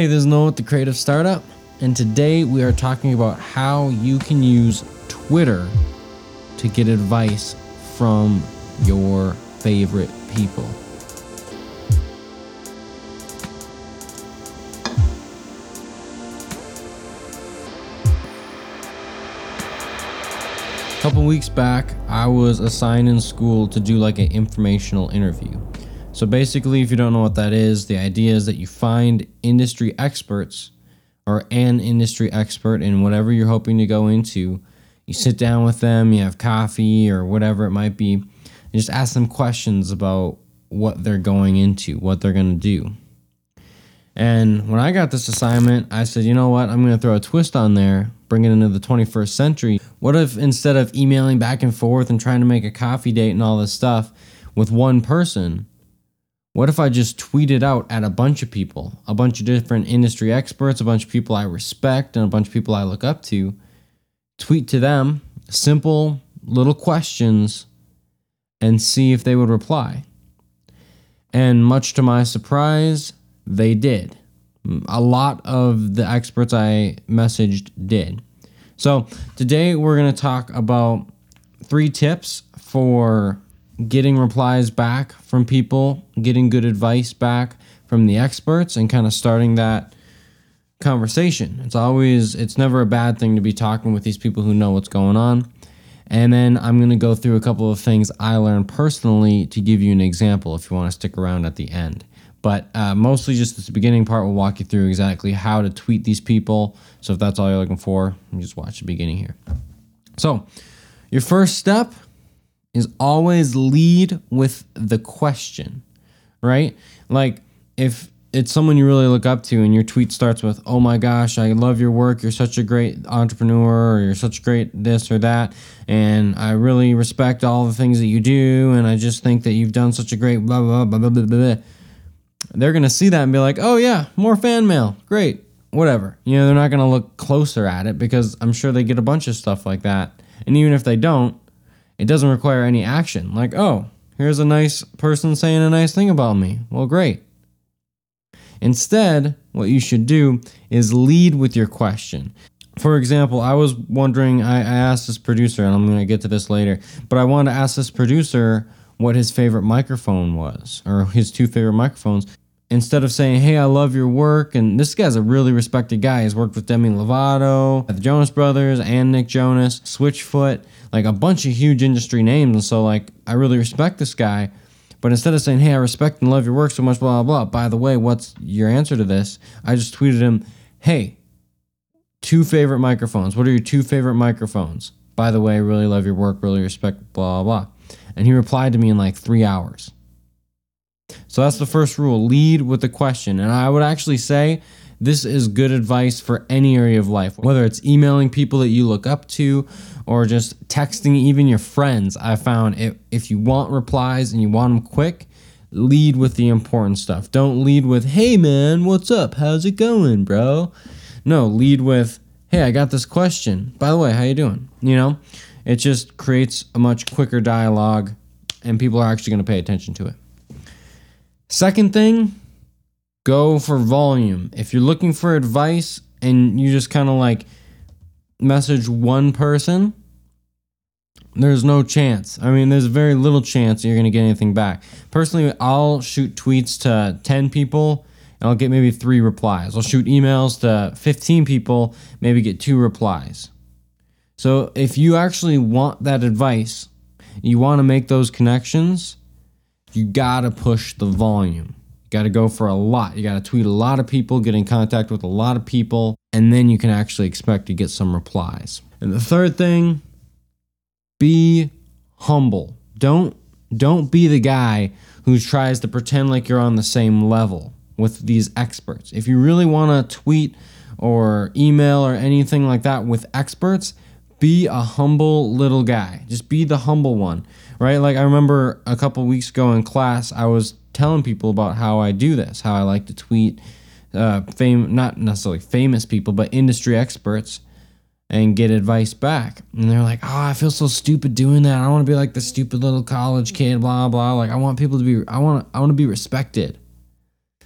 Hey, this is Noah with the Creative Startup, and today we are talking about how you can use Twitter to get advice from your favorite people. A couple weeks back, I was assigned in school to do like an informational interview. So basically, if you don't know what that is, the idea is that you find industry experts or an industry expert in whatever you're hoping to go into. You sit down with them, you have coffee or whatever it might be, and just ask them questions about what they're going into, what they're going to do. And when I got this assignment, I said, you know what? I'm going to throw a twist on there, bring it into the 21st century. What if instead of emailing back and forth and trying to make a coffee date and all this stuff with one person, what if I just tweeted out at a bunch of people, a bunch of different industry experts, a bunch of people I respect, and a bunch of people I look up to? Tweet to them simple little questions and see if they would reply. And much to my surprise, they did. A lot of the experts I messaged did. So today we're going to talk about three tips for getting replies back from people, getting good advice back from the experts, and kind of starting that conversation. It's always, it's never a bad thing to be talking with these people who know what's going on. And then I'm going to go through a couple of things I learned personally to give you an example if you want to stick around at the end. But uh, mostly just this beginning part will walk you through exactly how to tweet these people. So if that's all you're looking for, just watch the beginning here. So, your first step is always lead with the question, right? Like if it's someone you really look up to and your tweet starts with, "Oh my gosh, I love your work. You're such a great entrepreneur or you're such great this or that and I really respect all the things that you do and I just think that you've done such a great blah blah blah blah blah blah." They're going to see that and be like, "Oh yeah, more fan mail. Great." Whatever. You know, they're not going to look closer at it because I'm sure they get a bunch of stuff like that. And even if they don't, it doesn't require any action. Like, oh, here's a nice person saying a nice thing about me. Well, great. Instead, what you should do is lead with your question. For example, I was wondering, I, asked this producer, and I'm going to get to this later, but I wanted to ask this producer what his favorite microphone was, or his two favorite microphones instead of saying, "Hey, I love your work," and this guy's a really respected guy. He's worked with Demi Lovato, the Jonas Brothers, and Nick Jonas, Switchfoot, like a bunch of huge industry names. And so, like, I really respect this guy. But instead of saying, "Hey, I respect and love your work so much," blah blah blah. By the way, what's your answer to this? I just tweeted him, "Hey, two favorite microphones. What are your two favorite microphones? By the way, really love your work, really respect blah blah." And he replied to me in like three hours. So that's the first rule lead with the question. And I would actually say this is good advice for any area of life, whether it's emailing people that you look up to or just texting even your friends. I found if, if you want replies and you want them quick, lead with the important stuff. Don't lead with, hey man, what's up? How's it going, bro? No, lead with, hey, I got this question. By the way, how you doing? You know, it just creates a much quicker dialogue and people are actually going to pay attention to it. Second thing, go for volume. If you're looking for advice and you just kind of like message one person, there's no chance. I mean, there's very little chance you're going to get anything back. Personally, I'll shoot tweets to 10 people and I'll get maybe three replies. I'll shoot emails to 15 people, maybe get two replies. So if you actually want that advice, you want to make those connections, you gotta push the volume. You gotta go for a lot. You gotta tweet a lot of people, get in contact with a lot of people, and then you can actually expect to get some replies. And the third thing, be humble. Don't don't be the guy who tries to pretend like you're on the same level with these experts. If you really want to tweet or email or anything like that with experts, be a humble little guy. Just be the humble one right? Like I remember a couple weeks ago in class, I was telling people about how I do this, how I like to tweet uh, fame, not necessarily famous people, but industry experts, and get advice back. And they're like, "Oh, I feel so stupid doing that. I don't want to be like the stupid little college kid, blah blah." Like I want people to be, I want, I want to be respected.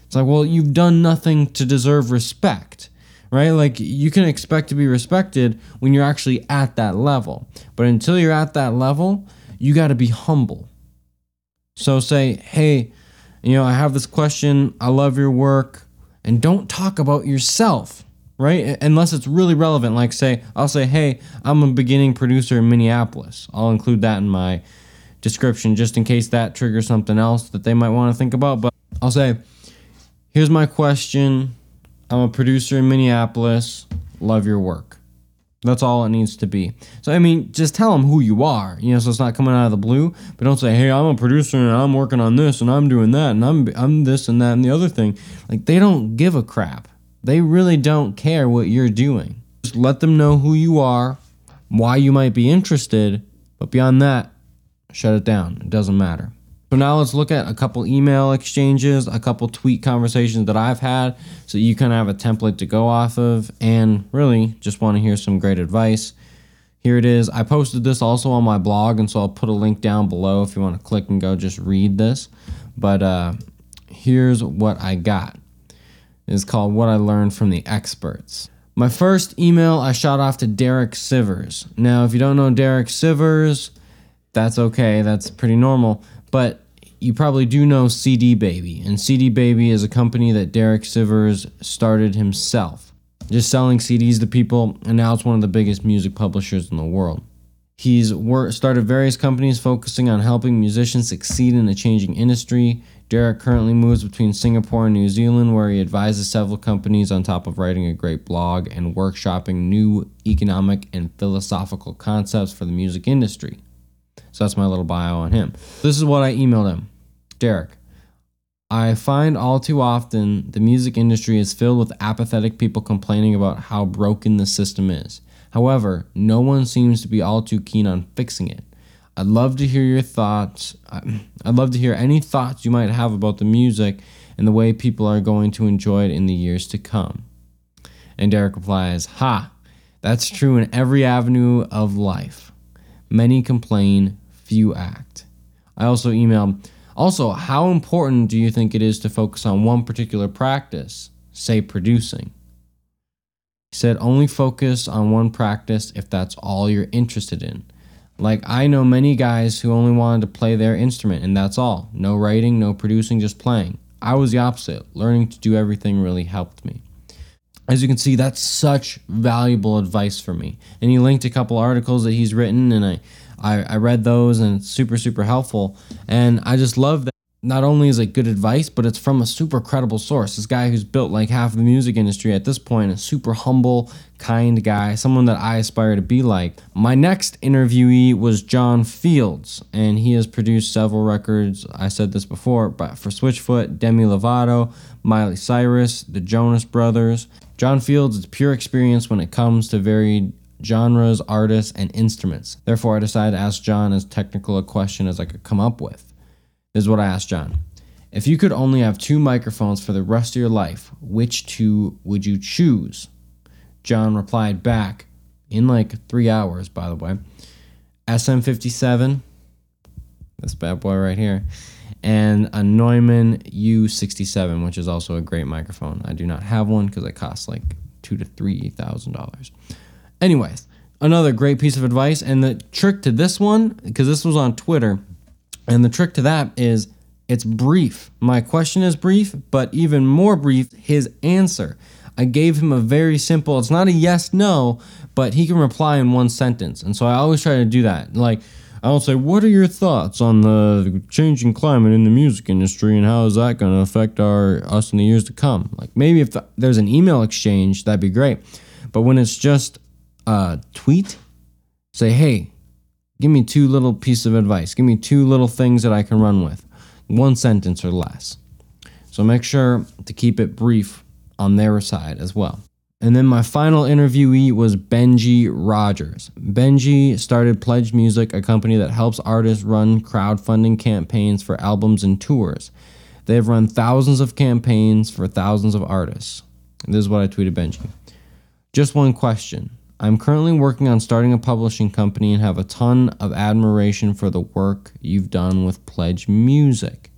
It's like, well, you've done nothing to deserve respect, right? Like, you can expect to be respected when you're actually at that level. But until you're at that level, you got to be humble. So say, hey, you know, I have this question. I love your work. And don't talk about yourself, right? Unless it's really relevant. Like, say, I'll say, hey, I'm a beginning producer in Minneapolis. I'll include that in my description just in case that triggers something else that they might want to think about. But I'll say, Here's my question. I'm a producer in Minneapolis. Love your work. That's all it needs to be. So I mean, just tell them who you are. You know, so it's not coming out of the blue. But don't say, "Hey, I'm a producer and I'm working on this and I'm doing that and I'm I'm this and that and the other thing." Like they don't give a crap. They really don't care what you're doing. Just let them know who you are, why you might be interested, but beyond that, shut it down. It doesn't matter. So now let's look at a couple email exchanges, a couple tweet conversations that I've had so you of have a template to go off of and really just want to hear some great advice. Here it is. I posted this also on my blog, and so I'll put a link down below if you want to click and go just read this. But uh, here's what I got. It's called What I Learned from the Experts. My first email I shot off to Derek Sivers. Now, if you don't know Derek Sivers, that's okay. That's pretty normal. But you probably do know CD Baby, and CD Baby is a company that Derek Sivers started himself, just selling CDs to people, and now it's one of the biggest music publishers in the world. He's wor- started various companies focusing on helping musicians succeed in a changing industry. Derek currently moves between Singapore and New Zealand, where he advises several companies on top of writing a great blog and workshopping new economic and philosophical concepts for the music industry. So that's my little bio on him. This is what I emailed him. Derek, I find all too often the music industry is filled with apathetic people complaining about how broken the system is. However, no one seems to be all too keen on fixing it. I'd love to hear your thoughts. I'd love to hear any thoughts you might have about the music and the way people are going to enjoy it in the years to come. And Derek replies, Ha, that's true in every avenue of life. Many complain, few act. I also emailed, also, how important do you think it is to focus on one particular practice, say producing? He said, only focus on one practice if that's all you're interested in. Like, I know many guys who only wanted to play their instrument, and that's all. No writing, no producing, just playing. I was the opposite. Learning to do everything really helped me. As you can see, that's such valuable advice for me. And he linked a couple articles that he's written, and I I, I read those and it's super, super helpful. And I just love that not only is it good advice, but it's from a super credible source. This guy who's built like half the music industry at this point, a super humble, kind guy, someone that I aspire to be like. My next interviewee was John Fields, and he has produced several records. I said this before, but for Switchfoot, Demi Lovato, Miley Cyrus, the Jonas Brothers. John Fields is pure experience when it comes to varied genres, artists, and instruments. Therefore, I decided to ask John as technical a question as I could come up with. This is what I asked John. If you could only have two microphones for the rest of your life, which two would you choose? John replied back in like three hours, by the way. SM57, this bad boy right here, and a Neumann U67, which is also a great microphone. I do not have one because it costs like two to three thousand dollars. Anyways, another great piece of advice. And the trick to this one, because this was on Twitter, and the trick to that is it's brief. My question is brief, but even more brief, his answer. I gave him a very simple, it's not a yes, no, but he can reply in one sentence. And so I always try to do that. Like, I'll say, What are your thoughts on the changing climate in the music industry and how is that going to affect our us in the years to come? Like, maybe if the, there's an email exchange, that'd be great. But when it's just a tweet, say, hey, give me two little pieces of advice. Give me two little things that I can run with, one sentence or less. So make sure to keep it brief on their side as well. And then my final interviewee was Benji Rogers. Benji started Pledge Music, a company that helps artists run crowdfunding campaigns for albums and tours. They have run thousands of campaigns for thousands of artists. And this is what I tweeted Benji. Just one question I'm currently working on starting a publishing company and have a ton of admiration for the work you've done with Pledge Music.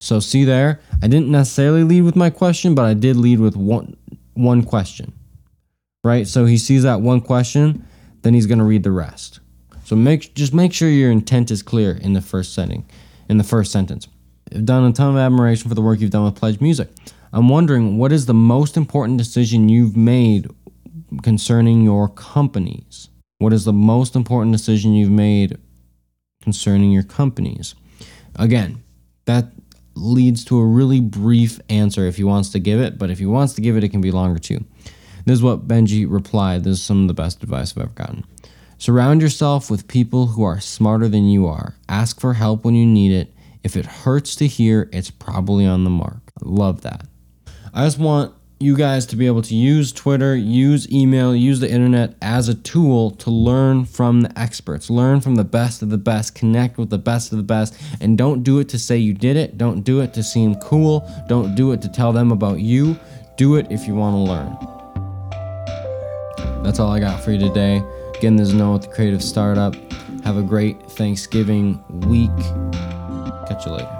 So see there, I didn't necessarily lead with my question, but I did lead with one one question. Right? So he sees that one question, then he's going to read the rest. So make just make sure your intent is clear in the first setting, in the first sentence. I've done a ton of admiration for the work you've done with Pledge Music. I'm wondering what is the most important decision you've made concerning your companies? What is the most important decision you've made concerning your companies? Again, that leads to a really brief answer if he wants to give it, but if he wants to give it, it can be longer too. This is what Benji replied. This is some of the best advice I've ever gotten. Surround yourself with people who are smarter than you are. Ask for help when you need it. If it hurts to hear, it's probably on the mark. Love that. I just want you guys to be able to use Twitter, use email, use the internet as a tool to learn from the experts, learn from the best of the best, connect with the best of the best, and don't do it to say you did it. Don't do it to seem cool. Don't do it to tell them about you. Do it if you want to learn. That's all I got for you today. Again, this is Noah with the Creative Startup. Have a great Thanksgiving week. Catch you later.